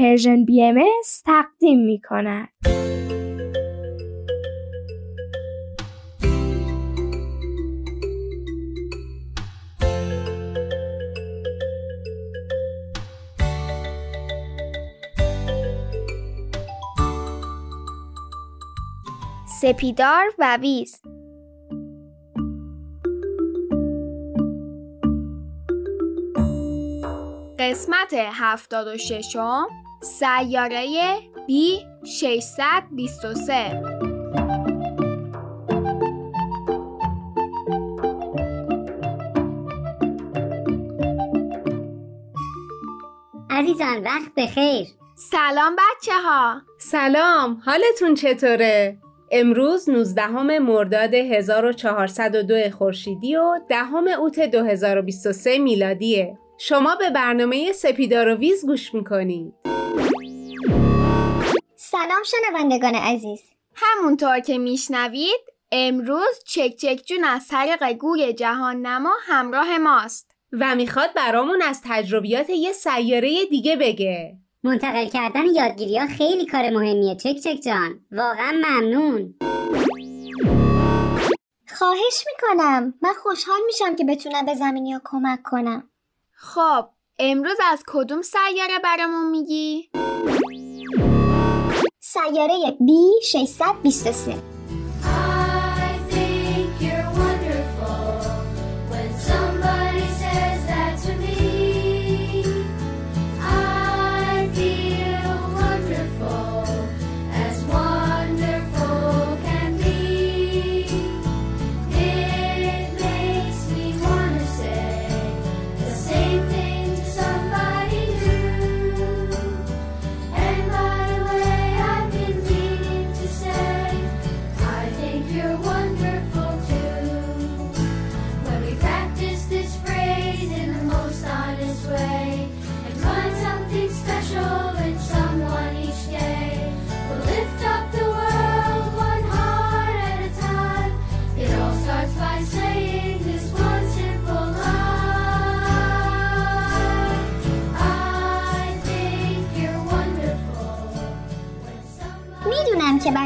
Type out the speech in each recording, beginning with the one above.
پرژن بی ام تقدیم می کند. سپیدار و ویز قسمت هفتاد و ششم سیاره بی 623 عزیزان وقت بخیر. سلام بچه ها سلام حالتون چطوره؟ امروز 19 مرداد 1402 خورشیدی و دهم اوت 2023 میلادیه. شما به برنامه سپیدار و ویز گوش می‌کنید سلام شنوندگان عزیز. همونطور که میشنوید امروز چک چک جون از طریق گوی جهان نما همراه ماست. و می‌خواد برامون از تجربیات یه سیاره دیگه بگه. منتقل کردن یادگیری ها خیلی کار مهمیه چک چک جان. واقعا ممنون. خواهش می‌کنم. من خوشحال میشم که بتونم به زمینی ها کمک کنم. خب امروز از کدوم سیاره برامون میگی؟ سیاره B 623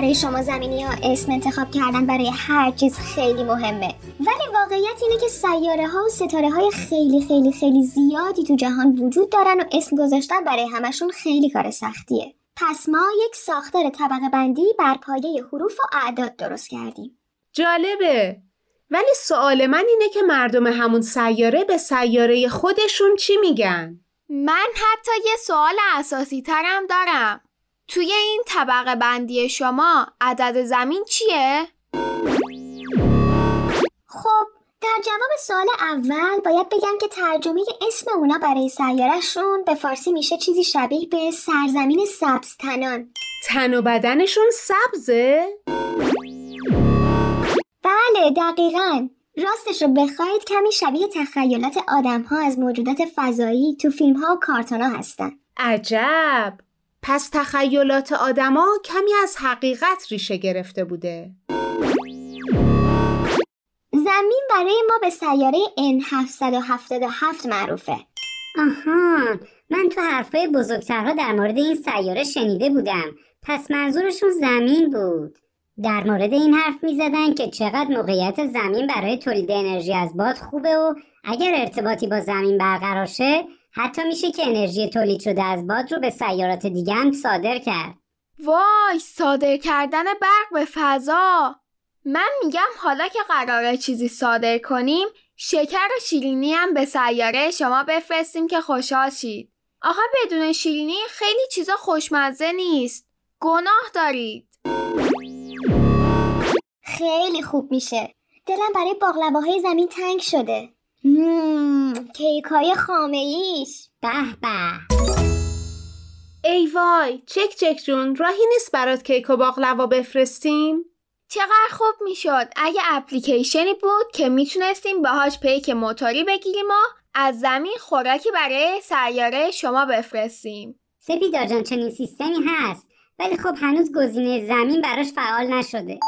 برای شما زمینی ها اسم انتخاب کردن برای هر چیز خیلی مهمه. ولی واقعیت اینه که سیاره ها و ستاره های خیلی خیلی خیلی زیادی تو جهان وجود دارن و اسم گذاشتن برای همشون خیلی کار سختیه. پس ما یک ساختار طبقه بندی بر پایه حروف و اعداد درست کردیم. جالبه. ولی سوال من اینه که مردم همون سیاره به سیاره خودشون چی میگن؟ من حتی یه سوال اساسی ترم دارم. توی این طبقه بندی شما عدد زمین چیه؟ خب در جواب سوال اول باید بگم که ترجمه اسم اونا برای سیارهشون به فارسی میشه چیزی شبیه به سرزمین سبز تنان تن و بدنشون سبزه؟ بله دقیقا راستش رو بخواید کمی شبیه تخیلات آدم ها از موجودات فضایی تو فیلم ها و کارتون ها هستن عجب پس تخیلات آدما کمی از حقیقت ریشه گرفته بوده. زمین برای ما به سیاره N777 معروفه. آها من تو حرفای بزرگترها در مورد این سیاره شنیده بودم. پس منظورشون زمین بود. در مورد این حرف می زدن که چقدر موقعیت زمین برای تولید انرژی از باد خوبه و اگر ارتباطی با زمین برقرار شه حتی میشه که انرژی تولید شده از باد رو به سیارات دیگه هم صادر کرد. وای صادر کردن برق به فضا. من میگم حالا که قراره چیزی صادر کنیم شکر و شیرینی هم به سیاره شما بفرستیم که خوشحال شید. آخه بدون شیرینی خیلی چیزا خوشمزه نیست. گناه دارید. خیلی خوب میشه. دلم برای باقلواهای زمین تنگ شده. مم، کیکای خامه ایش به به. ای وای چک چک جون راهی نیست برات کیک و باقلوا بفرستیم؟ چقدر خوب می‌شد. اگه اپلیکیشنی بود که می‌تونستیم باهاش پیک موتوری بگیریم و از زمین خوراکی برای سیاره شما بفرستیم. سپیدار جان چنین سیستمی هست. ولی خب هنوز گزینه زمین براش فعال نشده.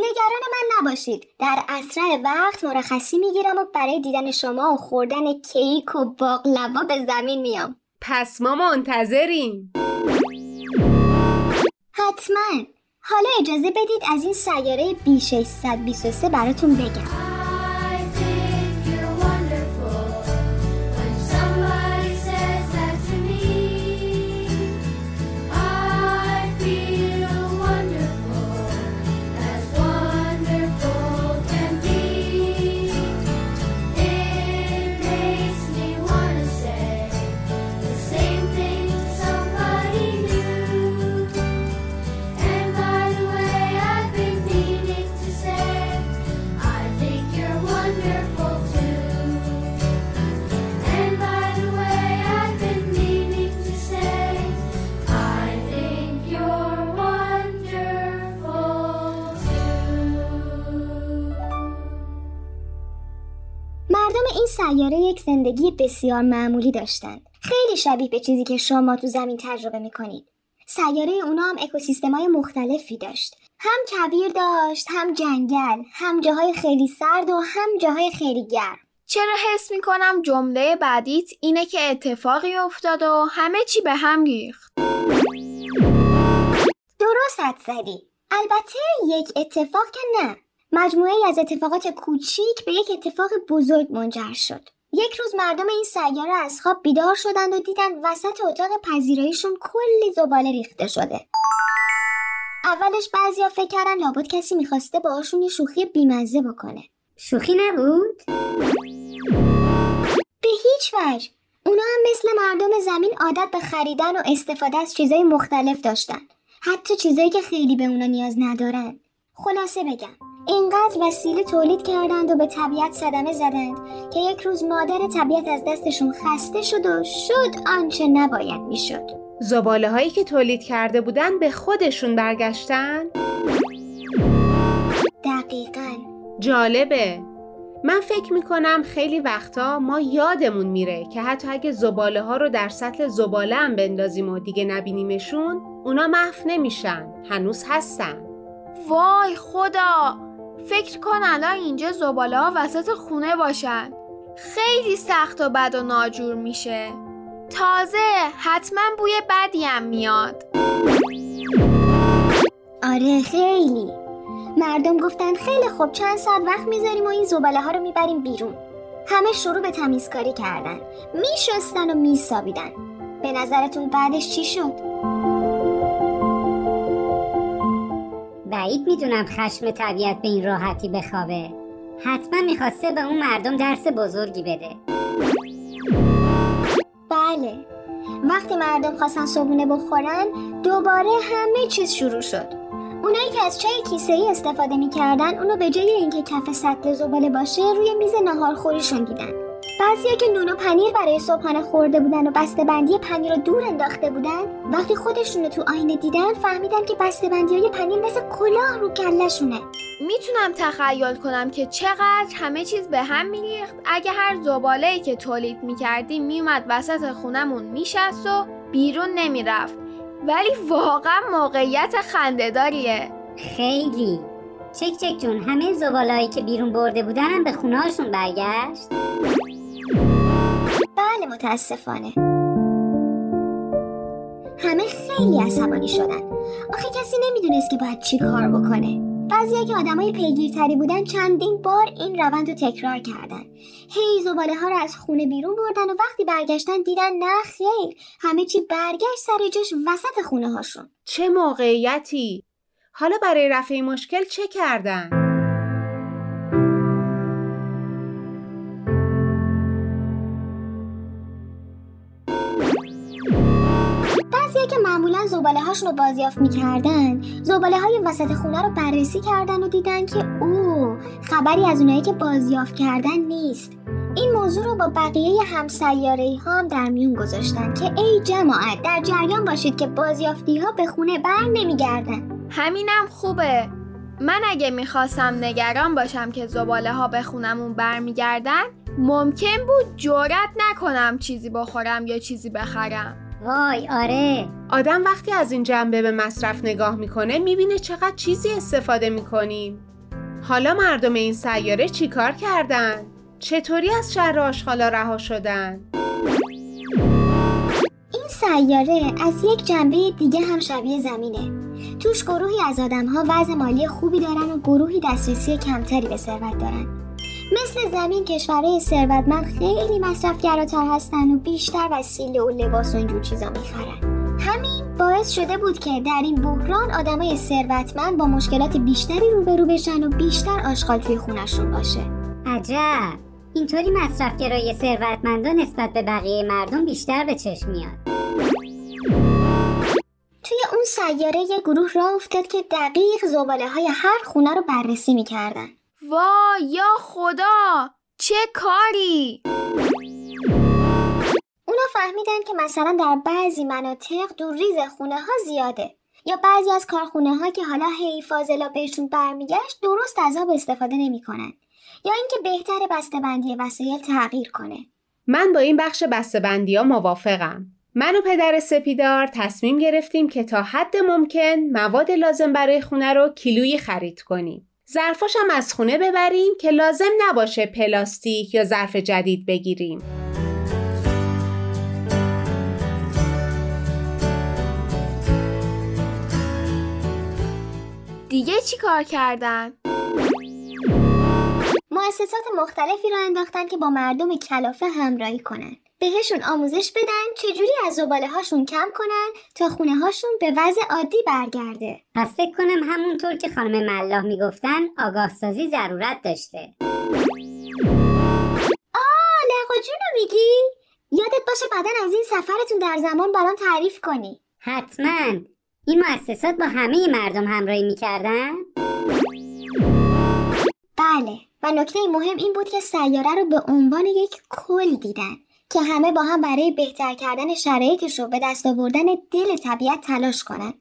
نگران من نباشید. در اسرع وقت مرخصی می‌گیرم و برای دیدن شما و خوردن کیک و باقلوا به زمین میام. پس ما منتظریم. حتما. حالا اجازه بدید از این سیاره B623 براتون بگم. یک زندگی بسیار معمولی داشتند. خیلی شبیه به چیزی که شما تو زمین تجربه می‌کنید. سیاره اونا هم اکوسیستمای مختلفی داشت. هم کویر داشت، هم جنگل، هم جاهای خیلی سرد و هم جاهای خیلی گرم. چرا حس می‌کنم جمله بعدیت اینه که اتفاقی افتاد و همه چی به هم ریخت درست زدی. البته یک اتفاق که نه. مجموعه از اتفاقات کوچیک به یک اتفاق بزرگ منجر شد. یک روز مردم این سیاره از خواب بیدار شدند و دیدن وسط اتاق پذیراییشون کلی زباله ریخته شده. اولش بعضیا فکر کردن لابد کسی می‌خواسته باهاشون یه شوخی بیمزه بکنه. شوخی نبود؟ به هیچ وجه. اونا هم مثل مردم زمین عادت به خریدن و استفاده از چیزای مختلف داشتن. حتی چیزایی که خیلی به اونا نیاز ندارن. خلاصه بگم. اینقدر وسیله تولید کردند و به طبیعت صدمه زدند که یک روز مادر طبیعت از دستشون خسته شد و شد آنچه نباید می‌شد. زباله هایی که تولید کرده بودن به خودشون برگشتن؟ دقیقا. جالبه من فکر می‌کنم خیلی وقتا ما یادمون میره که حتی اگه زباله ها رو در سطل زباله هم بندازیم و دیگه نبینیمشون اونا محو نمیشن هنوز هستن وای خدا فکر کن الان اینجا زباله ها وسط خونه باشن خیلی سخت و بد و ناجور میشه تازه حتما بوی بدی هم میاد آره خیلی. مردم گفتن خیلی خوب چند ساعت وقت می‌ذاریم و این زباله ها رو می‌بریم بیرون. همه شروع به تمیزکاری کردن. میشستن و میسابیدن. به نظرتون بعدش چی شد؟ بعید می‌دونم خشم طبیعت به این راحتی بخوابه حتما می‌خواسته به اون مردم درس بزرگی بده بله. وقتی مردم خواستن صبونه بخورن دوباره همه چیز شروع شد. اونایی که از چای کیسه ای استفاده می‌کردن اونو به جای اینکه کف سطل زباله باشه روی میز ناهارخوریشون دیدن. بعضیا که نون و پنیر برای صبحانه خورده بودن و بسته بندی پنیر رو دور انداخته بودن وقتی خودشون رو تو آینه دیدن فهمیدن که بسته بندی های پنیر مثل کلاه رو کلشونه می‌تونم تخیل کنم که چقدر همه چیز به هم میریخت. اگه هر زباله که تولید می‌کردیم میومد وسط خونمون میشست و بیرون نمی‌رفت. ولی واقعا موقعیت خندهداریه. خیلی. چک چک جون همه زبالهایی که بیرون برده بودن هم به خونه هاشون برگشت؟ بله متاسفانه. همه خیلی عصبانی شدن. آخه کسی نمی‌دونست که باید چی کار بکنه. بعضی که آدمای پیگیرتری بودن چندین بار این روند رو تکرار کردن. هی زباله ها رو از خونه بیرون بردن و وقتی برگشتن دیدن نه خیر. همه چی برگشت سر جاش وسط خونه هاشون چه موقعیتی؟ حالا برای رفع مشکل چه کردن؟ معمولا زباله هاشون رو بازیافت می‌کردن. زباله های وسط خونه رو بررسی کردن و دیدن که او خبری از اونایی که بازیافت کردن نیست. این موضوع رو با بقیه همسیاره ها هم در میون گذاشتن که ای جماعت در جریان باشید که بازیافتی ها به خونه بر نمیگردن. همینم خوبه. من اگه می‌خواستم نگران باشم که زباله ها به خونمون برمیگردن ممکن بود جرأت نکنم چیزی بخورم یا چیزی بخرم. وای آره آدم وقتی از این جنبه به مصرف نگاه می‌کنه می‌بینه چقدر چیزی استفاده می‌کنیم حالا مردم این سیاره چیکار کردن؟ چطوری از شر آشغالا رها شدن؟ این سیاره از یک جنبه دیگه هم شبیه زمینه توش گروهی از آدم ها وضع مالی خوبی دارن و گروهی دسترسی کمتری به ثروت دارن مثل زمین کشورهای ثروتمند خیلی مصرفگراتر هستن و بیشتر وسیله و لباس و اینجور چیزا می‌خرن. همین باعث شده بود که در این بحران آدمای ثروتمند با مشکلات بیشتری روبرو بشن و بیشتر آشغال توی خونشون باشه. عجب! اینطوری مصرفگرای ثروتمندان نسبت به بقیه مردم بیشتر به چشم میاد. توی اون سیاره یه گروه راه افتاد که دقیق زباله های هر خونه رو بررسی می‌کردن. وای یا خدا چه کاری اونا فهمیدن که مثلا در بعضی مناطق دورریز خونه ها زیاده یا بعضی از کارخونه ها که حالا هی فاضلا بهشون برمیگشت درست از آب استفاده نمی‌کنن یا اینکه بهتر بسته‌بندی وسایل تغییر کنه من با این بخش بسته‌بندی ها موافقم. من و پدر سپیدار تصمیم گرفتیم که تا حد ممکن مواد لازم برای خونه رو کیلویی خرید کنیم. ظرفاش هم از خونه ببریم که لازم نباشه پلاستیک یا ظرف جدید بگیریم. دیگه چی کار کردن؟ مؤسسات مختلفی را انداختن که با مردم کلافه همراهی کنن بهشون آموزش بدن چجوری از زباله هاشون کم کنن تا خونه هاشون به وضع عادی برگرده. پس فکر کنم همونطور که خانم ملاح می‌گفتن آگاه سازی ضرورت داشته. آه لقا جونو میگی؟ یادت باشه بعدا از این سفرتون در زمان برام تعریف کنی. حتما. این مؤسسات با همه مردم همراهی می‌کردن؟ بله و نکته مهم این بود که سیاره رو به عنوان یک کل دیدن. که همه با هم برای بهتر کردن شرایطش رو به دست آوردن دل طبیعت تلاش کنن.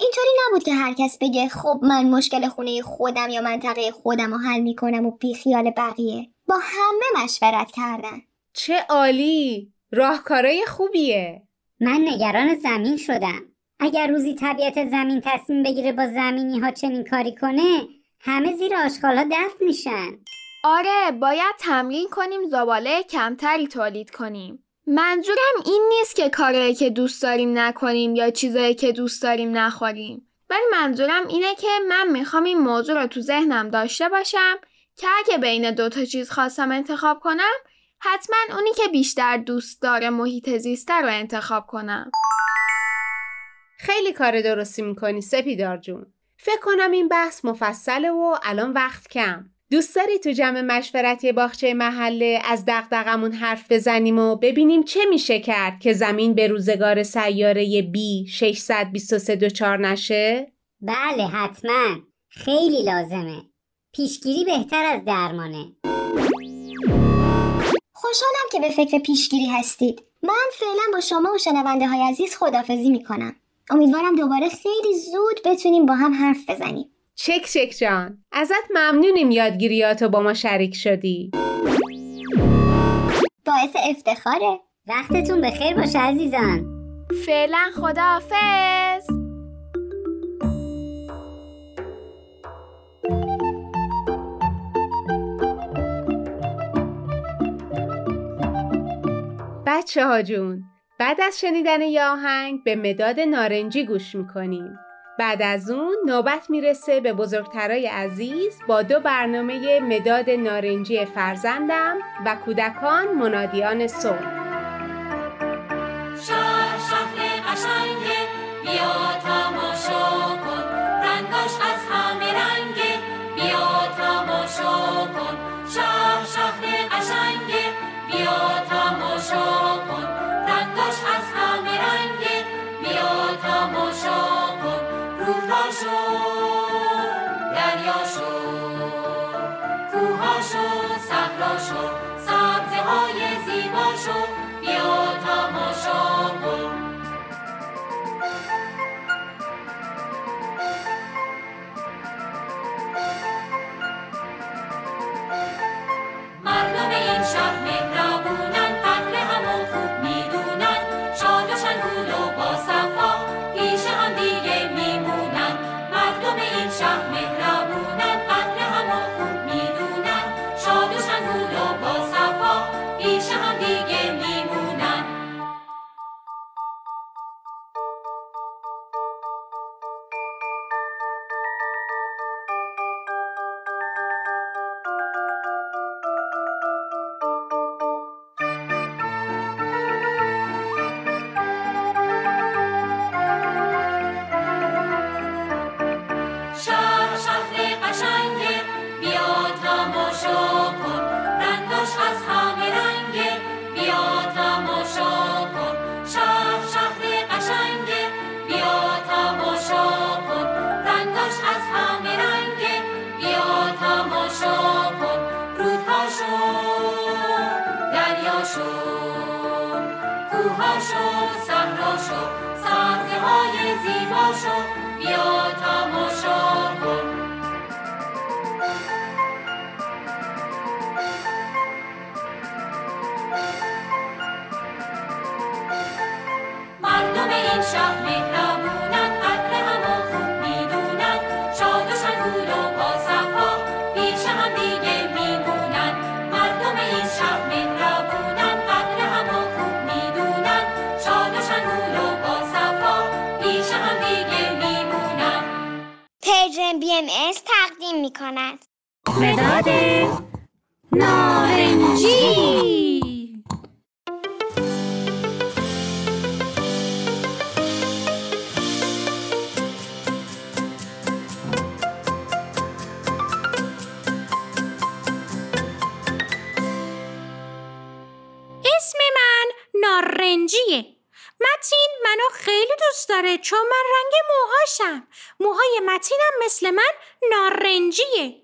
اینطوری نبود که هر کس بگه خب من مشکل خونه خودم یا منطقه خودم رو حل می‌کنم و بیخیال بقیه. با همه مشورت کردن. چه عالی! راهکارای خوبیه. من نگران زمین شدم. اگر روزی طبیعت زمین تصمیم بگیره با زمینی ها چنین کاری کنه همه زیر آشغالا دفن میشن. آره باید تمرین کنیم زباله کمتری تولید کنیم منظورم این نیست که کارایی که دوست داریم نکنیم یا چیزایی که دوست داریم نخوریم ولی منظورم اینه که من می‌خوام این موضوع رو تو ذهنم داشته باشم که اگه بین دو تا چیز خواستم انتخاب کنم حتما اونی که بیشتر دوست داره محیط زیسته رو انتخاب کنم خیلی کار درستی می‌کنی سپیدار جون. فکر کنم این بحث مفصله و الان وقت کم. دوست داری تو جمع مشورتی باغچه محله از دغدغمون حرف بزنیم و ببینیم چه میشه کرد که زمین به روزگار سیاره بی 623 دچار نشه؟ بله حتما. خیلی لازمه. پیشگیری بهتر از درمانه. خوشحالم که به فکر پیشگیری هستید. من فعلا با شما و شنونده های عزیز خدافزی می‌کنم. امیدوارم دوباره خیلی زود بتونیم با هم حرف بزنیم. چک چک جان. ازت ممنونیم یادگیریاتو با ما شریک شدی. باعث افتخاره. وقتتون بخیر باشه عزیزان. فعلا خداحافظ. بچه ها جون بعد از شنیدن یه آهنگ به مداد نارنجی گوش می‌کنیم. بعد از اون نوبت می‌رسه به بزرگترای عزیز با دو برنامه مداد نارنجی فرزندم و کودکان منادیان صلح. شهر شهر قشنگه بیا شو. سبزه های زیبا شو. بیا تماشا کن. مردم این شهر اس تقدیم می کند مداد نارنجی. اسم من نارنجیه. متین منو خیلی دوست داره چون من رنگ موهاشم. موهای متینم مثل من نارنجیه.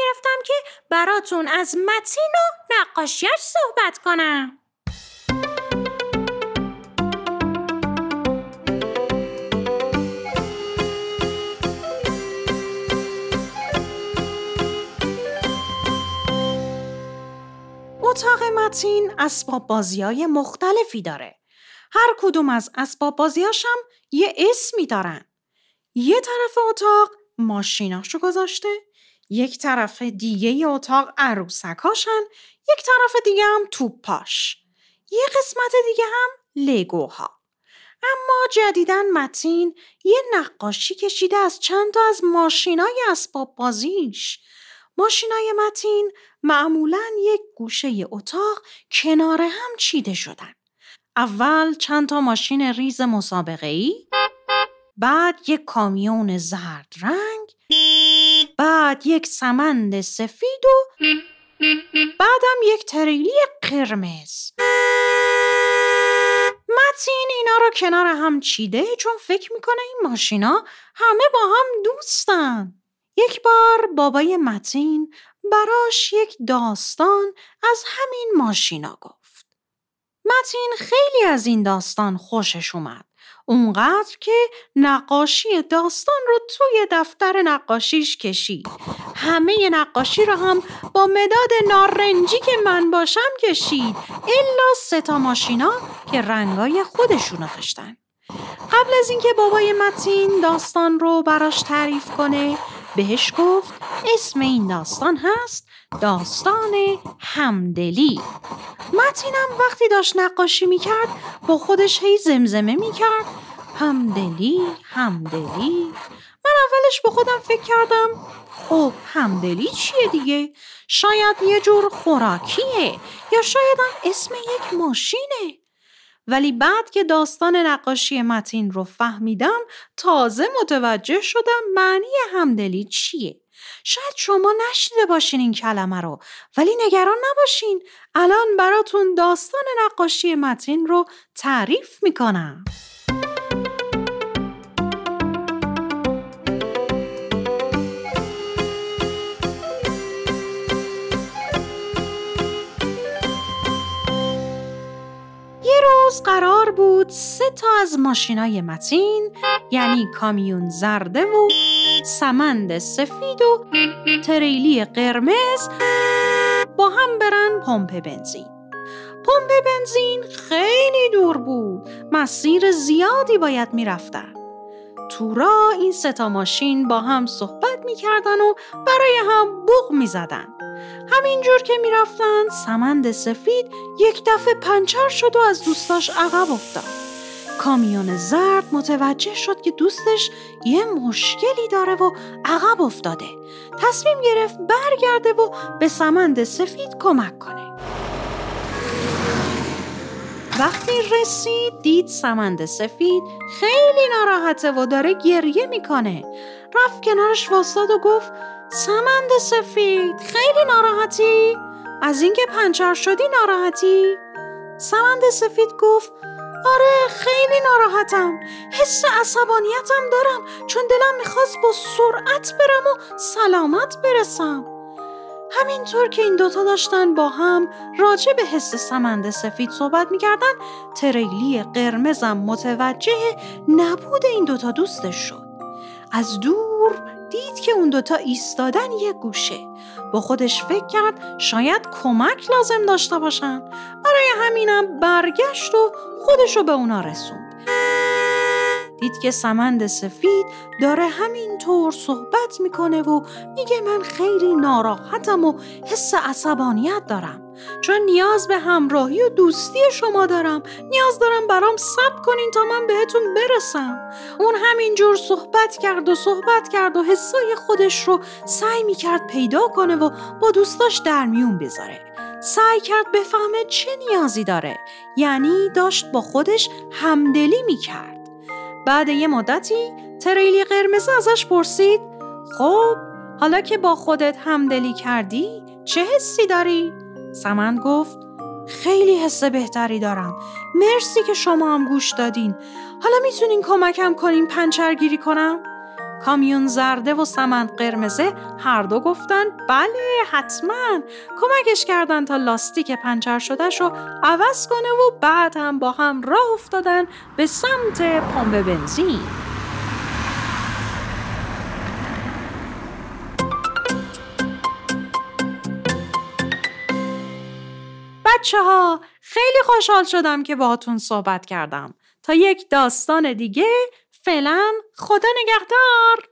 گرفتم که براتون از متین و نقاشیش صحبت کنم اتاق متین اسباب بازی های مختلفی داره. هر کدوم از اسباب بازیاشم یه اسمی دارن. یه طرف اتاق ماشیناشو گذاشته، یک طرف دیگه اتاق عروسکاشن، یک طرف دیگه هم توپاش. یه قسمت دیگه هم لگوها. اما جدیدن متین یه نقاشی کشیده از چند تا از ماشینای اسباب بازیش. ماشینای متین معمولا یک گوشه اتاق کنار هم چیده شدن. اول چند تا ماشین ریز مسابقه ای، بعد یک کامیون زرد رنگ، بعد یک سمند سفید و بعدم یک تریلی قرمز. متین اینا رو کنار هم چیده چون فکر می‌کنه این ماشینا همه با هم دوستن. یک بار بابای متین براش یک داستان از همین ماشینا گفت. متین خیلی از این داستان خوشش اومد. اونقدر که نقاشی داستان رو توی دفتر نقاشیش کشید. همه نقاشی رو هم با مداد نارنجی که من باشم کشید. الا سه تا ماشینا که رنگای خودشونو داشتن. قبل از اینکه بابای متین داستان رو براش تعریف کنه بهش گفت اسم این داستان هست داستان همدلی. متینم وقتی داشت نقاشی می‌کرد با خودش هی زمزمه می‌کرد. همدلی همدلی. من اولش به خودم فکر کردم خب همدلی چیه دیگه؟ شاید یه جور خوراکیه یا شاید هم اسم یک ماشینه. ولی بعد که داستان نقاشی متین رو فهمیدم تازه متوجه شدم معنی همدلی چیه. شاید شما نشنیده باشین این کلمه رو ولی نگران نباشین الان براتون داستان نقاشی متین رو تعریف می‌کنم. قرار بود سه تا از ماشینای متین یعنی کامیون زرده و سمند سفید و تریلی قرمز با هم برن پمپ بنزین. پمپ بنزین خیلی دور بود. مسیر زیادی باید می‌رفتن. تو راه این ستا ماشین با هم صحبت می‌کردن و برای هم بوق می‌زدن. همینجور که می‌رفتن سمند سفید یک دفعه پنچر شد و از دوستاش عقب افتاد. کامیون زرد متوجه شد که دوستش یه مشکلی داره و عقب افتاده تصمیم گرفت برگرده و به سمند سفید کمک کنه وقتی رسید دید سمند سفید خیلی ناراحته و داره گریه می‌کنه رفت کنارش واساد و گفت سمند سفید خیلی ناراحتی؟ از اینکه پنچر شدی ناراحتی؟ سمند سفید گفت آره خیلی ناراحتم. حس عصبانیتم دارم چون دلم می‌خواست با سرعت برم و سلامت برسم. همینطور که این دوتا داشتن با هم راجع به حس سمند سفید صحبت می‌کردن تریلی قرمزم متوجه نبود این دوتا دوستش شد. از دور دید که اون دوتا ایستادن یه گوشه. با خودش فکر کرد شاید کمک لازم داشته باشن. برای همینم برگشت و خودشو به اونا رسوند. دید که سمند سفید داره همینطور صحبت می‌کنه و میگه من خیلی ناراحتم و حس عصبانیت دارم. چون نیاز به همراهی و دوستی شما دارم. نیاز دارم برام صبر کنین تا من بهتون برسم. اون همینجور صحبت کرد و صحبت کرد و حسای خودش رو سعی می‌کرد پیدا کنه و با دوستاش در میون بذاره. سعی کرد بفهمه چه نیازی داره. یعنی داشت با خودش همدلی می‌کرد. بعد یه مدتی تریلی قرمز ازش پرسید خب حالا که با خودت همدلی کردی چه حسی داری؟ سمند گفت خیلی حس بهتری دارم مرسی که شما هم گوش دادین حالا می‌تونین کمکم کنین پنچرگیری کنم؟ کامیون زرده و سمند قرمزه هر دو گفتن بله حتما. کمکش کردن تا لاستیک پنچر شدهش رو عوض کنه و بعد هم با هم راه افتادن به سمت پمپ بنزین. بچه ها خیلی خوشحال شدم که باهاتون صحبت کردم. تا یک داستان دیگه فعلا خدا نگهدار.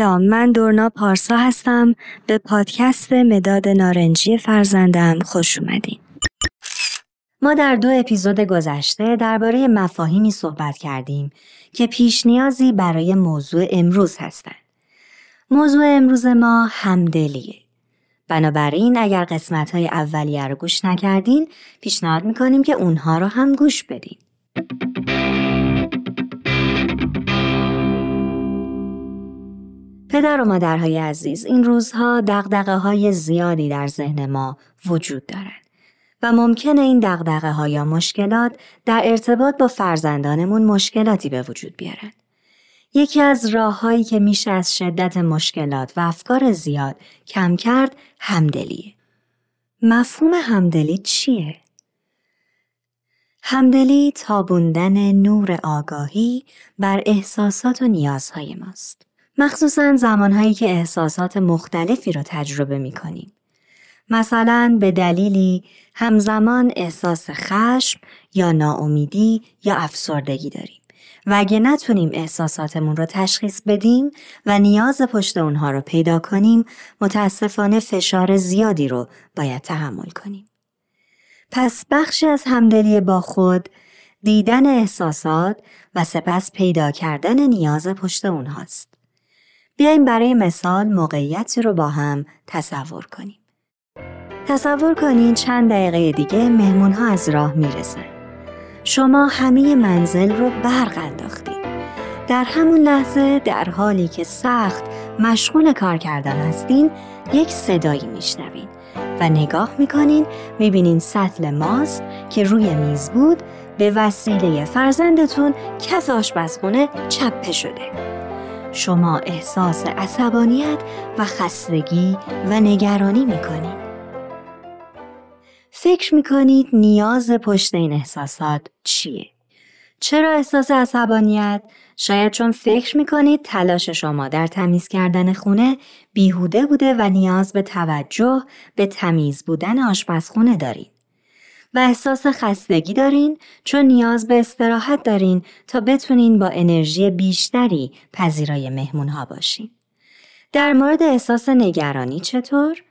سلام من دورنا پارسا هستم به پادکست مداد نارنجی فرزندم خوش اومدین ما در دو اپیزود گذشته درباره مفاهیمی صحبت کردیم که پیش نیازی برای موضوع امروز هستند. موضوع امروز ما همدلیه. بنابراین اگر قسمت های اولیه رو گوش نکردین پیشنهاد می‌کنیم که اونها رو هم گوش بدین. پدر و مادرهای عزیز این روزها دقدقه های زیادی در ذهن ما وجود دارند و ممکنه این دقدقه ها یا مشکلات در ارتباط با فرزندانمون مشکلاتی به وجود بیارن. یکی از راههایی که میشه از شدت مشکلات و افکار زیاد کم کرد همدلیه. مفهوم همدلی چیه؟ همدلی تابوندن نور آگاهی بر احساسات و نیازهای ماست. مخصوصا زمانهایی که احساسات مختلفی رو تجربه می کنیم. مثلا به دلیلی همزمان احساس خشم یا ناامیدی یا افسردگی داریم و اگه نتونیم احساساتمون رو تشخیص بدیم و نیاز پشت اونها رو پیدا کنیم متاسفانه فشار زیادی رو باید تحمل کنیم. پس بخشی از همدلی با خود دیدن احساسات و سپس پیدا کردن نیاز پشت اونهاست. بیایم برای مثال موقعیتی رو با هم تصور کنیم. تصور کنین چند دقیقه دیگه مهمون ها از راه می‌رسن. شما همه منزل رو برق انداختید. در همون لحظه در حالی که سخت مشغول کار کردن هستین یک صدایی میشنوین و نگاه می‌کنین می‌بینین سطل ماست که روی میز بود به وسیله فرزندتون کف آشپزخونه چپه شده. شما احساس عصبانیت و خستگی و نگرانی می‌کنید. فکر می‌کنید نیاز پشت این احساسات چیه؟ چرا احساس عصبانیت؟ شاید چون فکر می‌کنید تلاش شما در تمیز کردن خونه بیهوده بوده و نیاز به توجه به تمیز بودن آشپزخونه دارید. و احساس خستگی دارین چون نیاز به استراحت دارین تا بتونین با انرژی بیشتری پذیرای مهمون ها باشین. در مورد احساس نگرانی چطور؟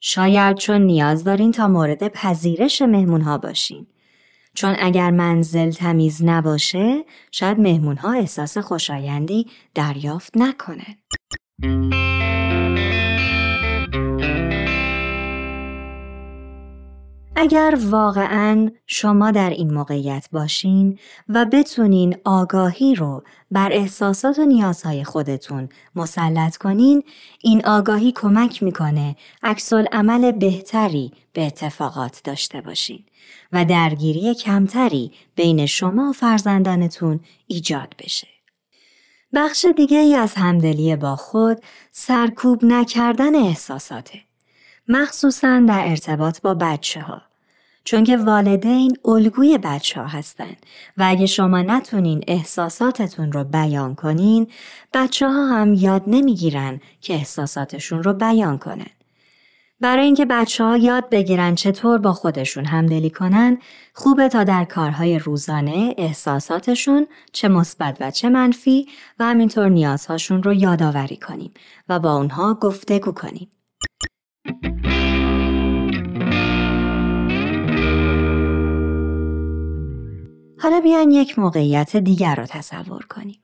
شاید چون نیاز دارین تا مورد پذیرش مهمون ها باشین. چون اگر منزل تمیز نباشه شاید مهمون ها احساس خوشایندی دریافت نکنن. اگر واقعا شما در این موقعیت باشین و بتونین آگاهی رو بر احساسات و نیازهای خودتون مسلط کنین این آگاهی کمک می‌کنه عکس عمل بهتری به اتفاقات داشته باشین و درگیری کمتری بین شما و فرزندانتون ایجاد بشه. بخش دیگه ای از همدلی با خود سرکوب نکردن احساساته. مخصوصا در ارتباط با بچه ها. چون که والدین الگوی بچه ها هستن و اگه شما نتونین احساساتتون رو بیان کنین بچه ها هم یاد نمی‌گیرن که احساساتشون رو بیان کنن. برای اینکه بچه ها یاد بگیرن چطور با خودشون همدلی کنن خوبه تا در کارهای روزانه احساساتشون چه مثبت و چه منفی و همینطور نیازهاشون رو یادآوری کنیم و با اونها گفتگو کنیم. حالا بیاین یک موقعیت دیگر رو تصور کنیم.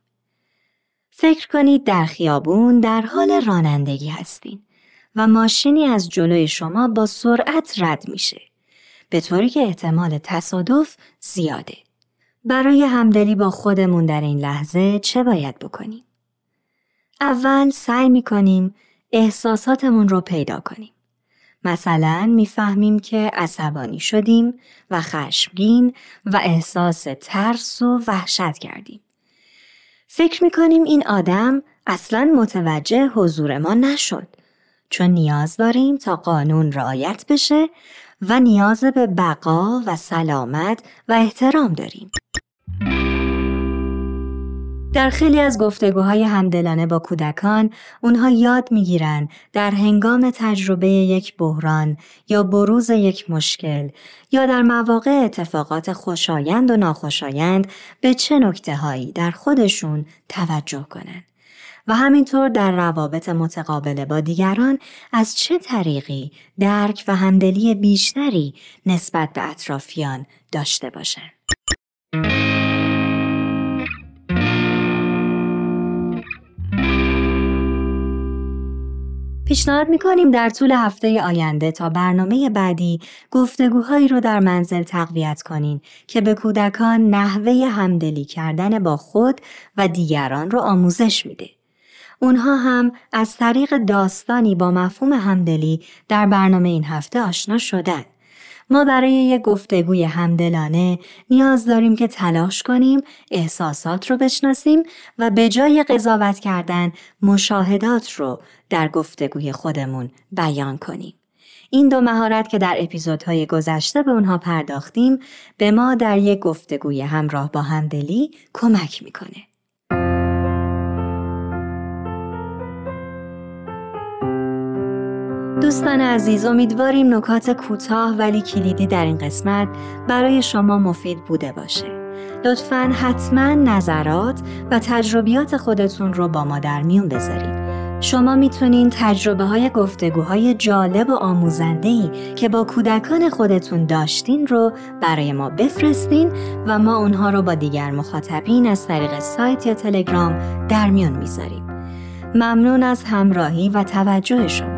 فکر کنید در خیابون در حال رانندگی هستین و ماشینی از جلوی شما با سرعت رد میشه. به طوری که احتمال تصادف زیاده. برای همدلی با خودمون در این لحظه چه باید بکنیم؟ اول سعی می‌کنیم احساساتمون رو پیدا کنیم. مثلا می‌فهمیم که عصبانی شدیم و خشمگین و احساس ترس و وحشت کردیم. فکر می‌کنیم این آدم اصلا متوجه حضور ما نشد چون نیاز داریم تا قانون رعایت بشه و نیاز به بقا و سلامت و احترام داریم. در خیلی از گفتگوهای همدلانه با کودکان اونها یاد می‌گیرن در هنگام تجربه یک بحران یا بروز یک مشکل یا در مواقع اتفاقات خوشایند و ناخوشایند به چه نکته هایی در خودشون توجه کنند. و همینطور در روابط متقابل با دیگران از چه طریقی درک و همدلی بیشتری نسبت به اطرافیان داشته باشند. پیشنهاد می‌کنیم در طول هفته آینده تا برنامه بعدی گفتگوهایی رو در منزل تقویت کنین که به کودکان نحوه همدلی کردن با خود و دیگران رو آموزش میده. اونها هم از طریق داستانی با مفهوم همدلی در برنامه این هفته آشنا شدن. ما برای یک گفتگوی همدلانه نیاز داریم که تلاش کنیم احساسات رو بشناسیم و به جای قضاوت کردن مشاهدات رو در گفتگوی خودمون بیان کنیم. این دو مهارت که در اپیزودهای گذشته به اونها پرداختیم به ما در یک گفتگوی همراه با همدلی کمک می‌کنه. دوستان عزیز امیدواریم نکات کوتاه ولی کلیدی در این قسمت برای شما مفید بوده باشه. لطفا حتما نظرات و تجربیات خودتون رو با ما در میون بذارید. شما می‌تونین تجربه های گفتگوهای جالب و آموزندهی که با کودکان خودتون داشتین رو برای ما بفرستین و ما اونها رو با دیگر مخاطبین از طریق سایت یا تلگرام در میون می‌ذاریم. ممنون از همراهی و توجه شما.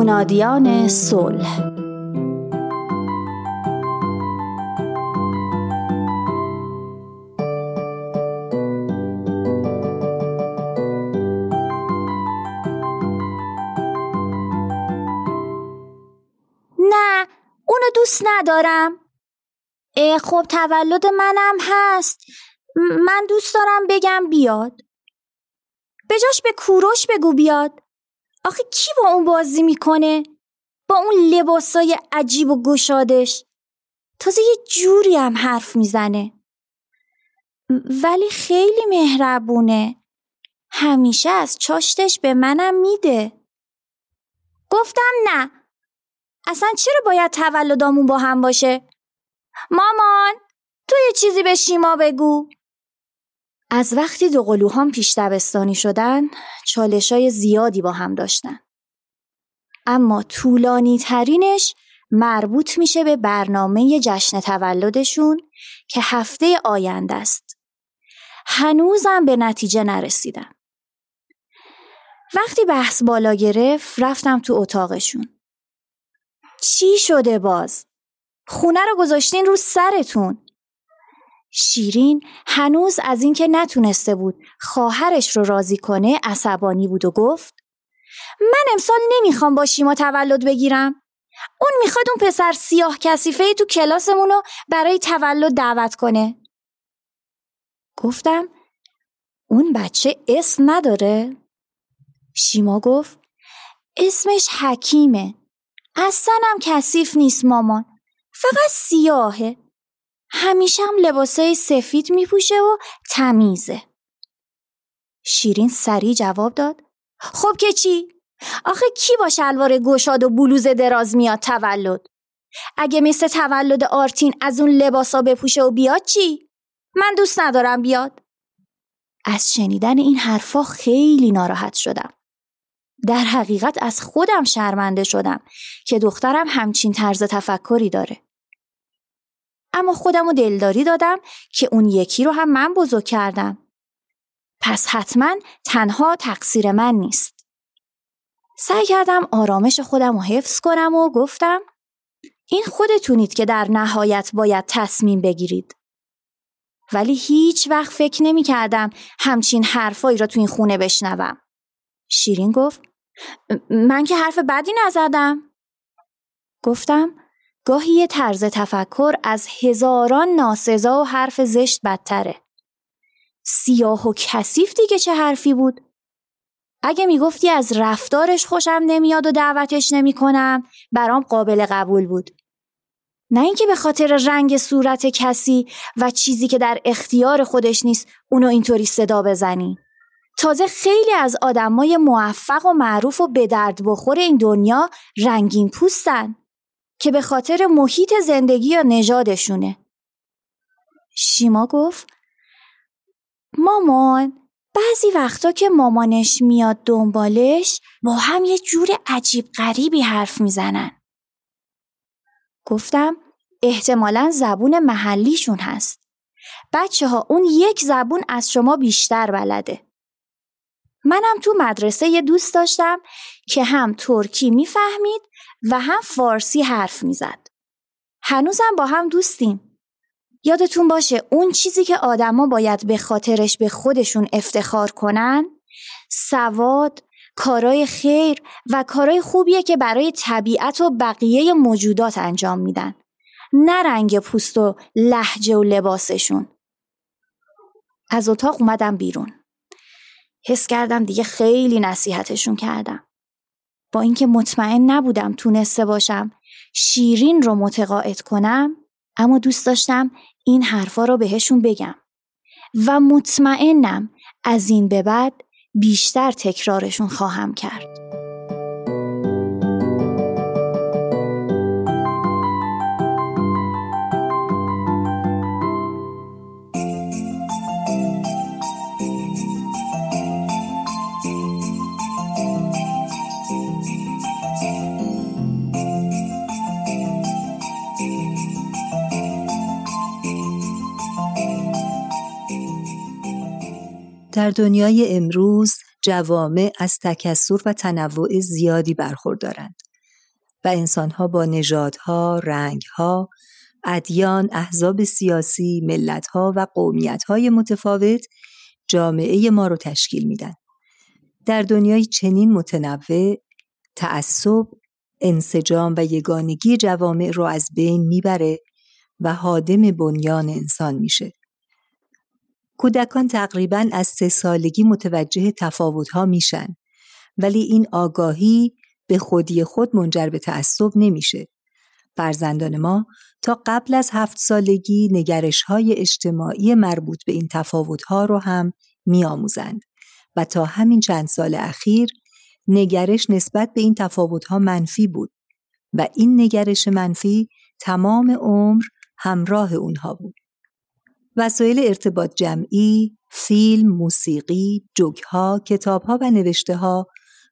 منادیان صلح. نه اونو دوست ندارم. خب تولد منم هست. من دوست دارم بگم بیاد. به جاش به کوروش بگو بیاد. آخه کی با اون بازی می‌کنه؟ با اون لباسای عجیب و گشادش. تازه یه جوری هم حرف می‌زنه. ولی خیلی مهربونه. همیشه از چاشتش به منم میده. گفتم نه. اصلا چرا باید تولدامون با هم باشه؟ مامان تو یه چیزی به شیما بگو. از وقتی دو قلوهام پیش دبستانی شدن چالشای زیادی با هم داشتن. اما طولانی ترینش مربوط میشه به برنامه جشن تولدشون که هفته آینده است. هنوزم به نتیجه نرسیدم. وقتی بحث بالا گرفت رفتم تو اتاقشون. چی شده باز؟ خونه رو گذاشتین رو سرتون. شیرین هنوز از اینکه نتونسته بود خواهرش رو راضی کنه عصبانی بود و گفت من امسال نمی‌خوام با شیما تولد بگیرم. اون می‌خواد اون پسر سیاه کسیفه تو کلاسمون رو برای تولد دعوت کنه. گفتم اون بچه اسم نداره؟ شیما گفت اسمش حکیمه. اصلا هم کثیف نیست مامان. فقط سیاهه. همیشه هم لباسای سفید میپوشه و تمیزه شیرین سریع جواب داد خب که چی؟ آخه کی با شلوار گشاد و بلوز دراز میاد تولد؟ اگه مثل تولد آرتین از اون لباسا بپوشه و بیاد چی؟ من دوست ندارم بیاد از شنیدن این حرفا خیلی ناراحت شدم در حقیقت از خودم شرمنده شدم که دخترم همچین طرز تفکری داره. اما خودم رو دلداری دادم که اون یکی رو هم من بزرگ کردم. پس حتما تنها تقصیر من نیست. سعی کردم آرامش خودم رو حفظ کنم و گفتم این خودتونید که در نهایت باید تصمیم بگیرید. ولی هیچ وقت فکر نمی کردم همچین حرفایی را تو این خونه بشنوم. شیرین گفت من که حرف بدی نزدم. گفتم گاهی یه طرز تفکر از هزاران ناسزا و حرف زشت بدتره. سیاه و کثیف دیگه چه حرفی بود؟ اگه می‌گفتی از رفتارش خوشم نمیاد و دعوتش نمی‌کنم برام قابل قبول بود. نه اینکه به خاطر رنگ صورت کسی و چیزی که در اختیار خودش نیست اونو اینطوری صدا بزنی. تازه خیلی از آدمای موفق و معروف و به درد بخور این دنیا رنگین پوستن که به خاطر محیط زندگی یا نژادشونه. شیما گفت مامان بعضی وقتا که مامانش میاد دنبالش با هم یه جور عجیب غریبی حرف می‌زنن. گفتم احتمالا زبون محلیشون هست. بچه ها اون یک زبون از شما بیشتر بلده. منم تو مدرسه یه دوست داشتم که هم ترکی می‌فهمید و هم فارسی حرف می‌زد. هنوزم با هم دوستیم. یادتون باشه اون چیزی که آدما باید به خاطرش به خودشون افتخار کنن سواد، کارای خیر و کارای خوبیه که برای طبیعت و بقیه موجودات انجام میدن. نه رنگ پوست و لحجه و لباسشون. از اتاق اومدم بیرون. حس کردم دیگه خیلی نصیحتشون کردم. با اینکه مطمئن نبودم تونسته باشم شیرین رو متقاعد کنم اما دوست داشتم این حرفا رو بهشون بگم و مطمئنم از این به بعد بیشتر تکرارشون خواهم کرد. در دنیای امروز جوامع از تکسر و تنوع زیادی برخوردارند و انسانها با نژادها، رنگها، ادیان، احزاب سیاسی، ملتها و قومیتهای متفاوت جامعه ما رو تشکیل میدن. در دنیای چنین متنوع، تعصب، انسجام و یگانگی جوامع رو از بین می‌بره و حادم بنیان انسان میشه. کودکان تقریبا از سه سالگی متوجه تفاوتها میشن ولی این آگاهی به خودی خود منجر به تعصب نمیشه. فرزندان ما تا قبل از هفت سالگی نگرش های اجتماعی مربوط به این تفاوتها رو هم میآموزند و تا همین چند سال اخیر نگرش نسبت به این تفاوتها منفی بود و این نگرش منفی تمام عمر همراه اونها بود. وسایل ارتباط جمعی، فیلم، موسیقی، جوکها، کتابها و نوشتهها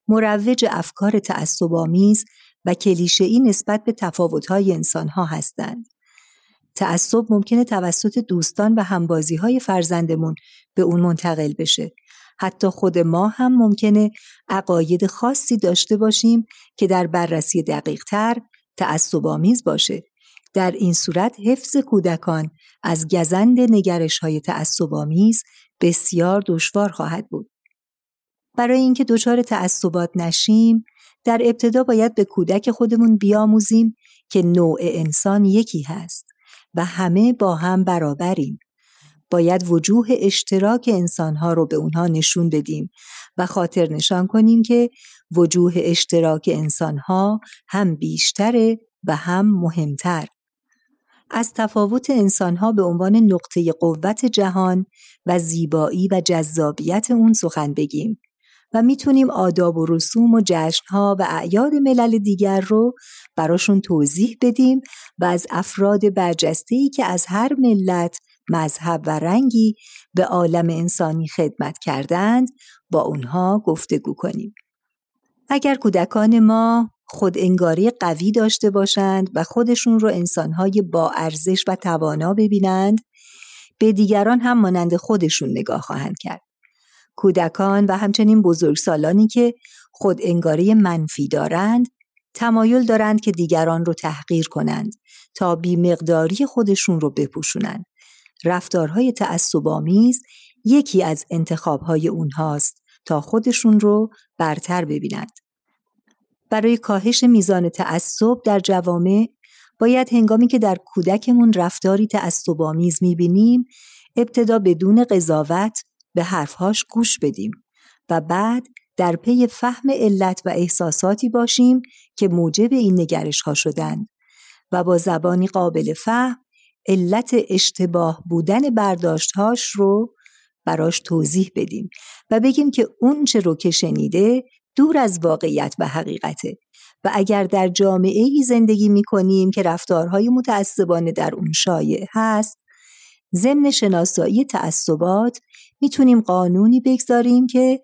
مروج افکار تعصب‌آمیز و کلیشه‌ای نسبت به تفاوت‌های انسان‌ها هستند. تعصب ممکنه توسط دوستان و همبازی‌های فرزندمون به اون منتقل بشه. حتی خود ما هم ممکنه عقاید خاصی داشته باشیم که در بررسی دقیقتر تعصب‌آمیز باشه. در این صورت حفظ کودکان از گزند نگرش های تعصب‌آمیز بسیار دشوار خواهد بود. برای اینکه دچار تعصبات نشیم، در ابتدا باید به کودک خودمون بیاموزیم که نوع انسان یکی هست و همه با هم برابریم. باید وجوه اشتراک انسانها رو به اونها نشون بدیم و خاطر نشان کنیم که وجوه اشتراک انسانها هم بیشتره و هم مهمتر. از تفاوت انسانها به عنوان نقطه قوت جهان و زیبایی و جذابیت اون سخن بگیم و می‌تونیم آداب و رسوم و جشنها و اعیاد ملل دیگر رو براشون توضیح بدیم و از افراد برجسته‌ای که از هر ملت، مذهب و رنگی به عالم انسانی خدمت کردند با اونها گفتگو کنیم. اگر کودکان ما خود انگاری قوی داشته باشند و خودشون رو انسانهای با ارزش و توانا ببینند به دیگران هم مانند خودشون نگاه خواهند کرد. کودکان و همچنین بزرگسالانی که خود انگاری منفی دارند تمایل دارند که دیگران رو تحقیر کنند تا بیمقداری خودشون رو بپوشونند. رفتارهای تعصب‌آمیز یکی از انتخابهای اونهاست تا خودشون رو برتر ببینند. برای کاهش میزان تعصب در جوامع باید هنگامی که در کودکمون رفتاری تعصب‌آمیز می‌بینیم ابتدا بدون قضاوت به حرفهاش گوش بدیم و بعد در پی فهم علت و احساساتی باشیم که موجب این نگرش ها شدند و با زبانی قابل فهم علت اشتباه بودن برداشتهاش رو براش توضیح بدیم و بگیم که اون چه رو که شنیده دور از واقعیت و حقیقته و اگر در جامعه ای زندگی می کنیم که رفتارهای متعصبانه در اون شایع هست ضمن شناسایی تعصبات می‌تونیم قانونی بگذاریم که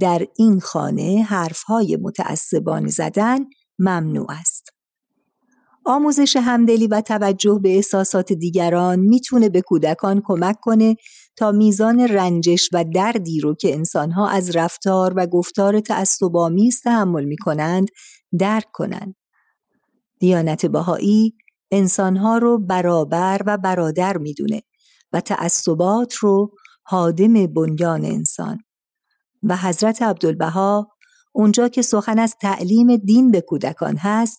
در این خانه حرفهای متعصبانه زدن ممنوع است. آموزش همدلی و توجه به احساسات دیگران می‌تونه به کودکان کمک کنه میزان رنجش و دردی رو که انسانها از رفتار و گفتار تعصب‌آمیز تحمل می‌کنند درک کنند. دیانت بهایی انسانها رو برابر و برادر می‌دونه و تعصبات رو حادم بنیان انسان و حضرت عبدالبها اونجا که سخن از تعلیم دین به کودکان هست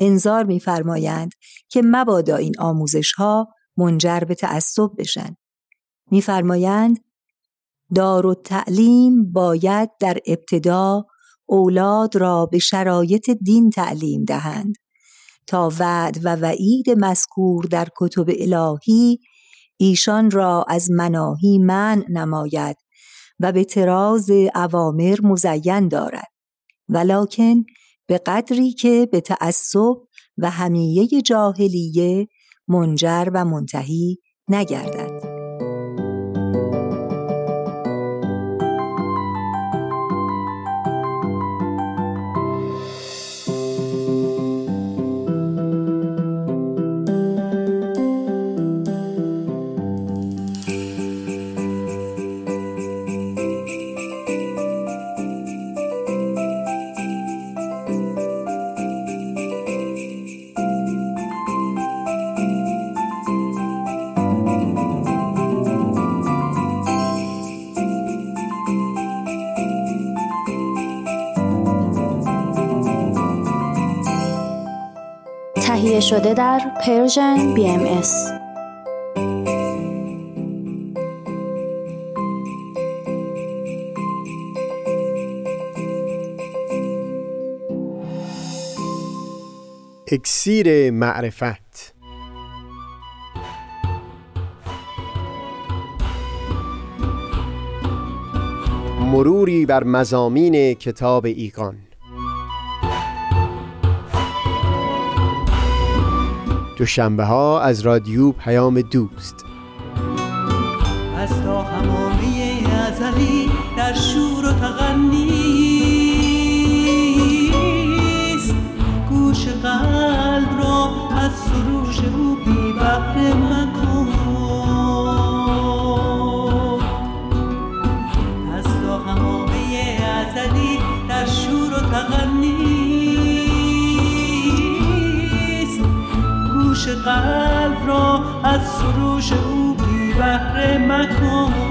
انظار می‌فرمایند که مبادا این آموزش ها منجر به تعصب بشن می‌فرمایند دار و تعلیم باید در ابتدا اولاد را به شرایط دین تعلیم دهند تا وعد و وعید مذکور در کتب الهی ایشان را از مناهی من نماید و به تراز اوامر مزین دارد. ولکن به قدری که به تعصب و همیه جاهلیه منجر و منتهی نگردد. تهیه شده در Persian BMS. اکسیر معرفت مروری بر مضامین کتاب ایقان دوشنبه ها از رادیو پیام دوست. از سروش او بی بهره مکن.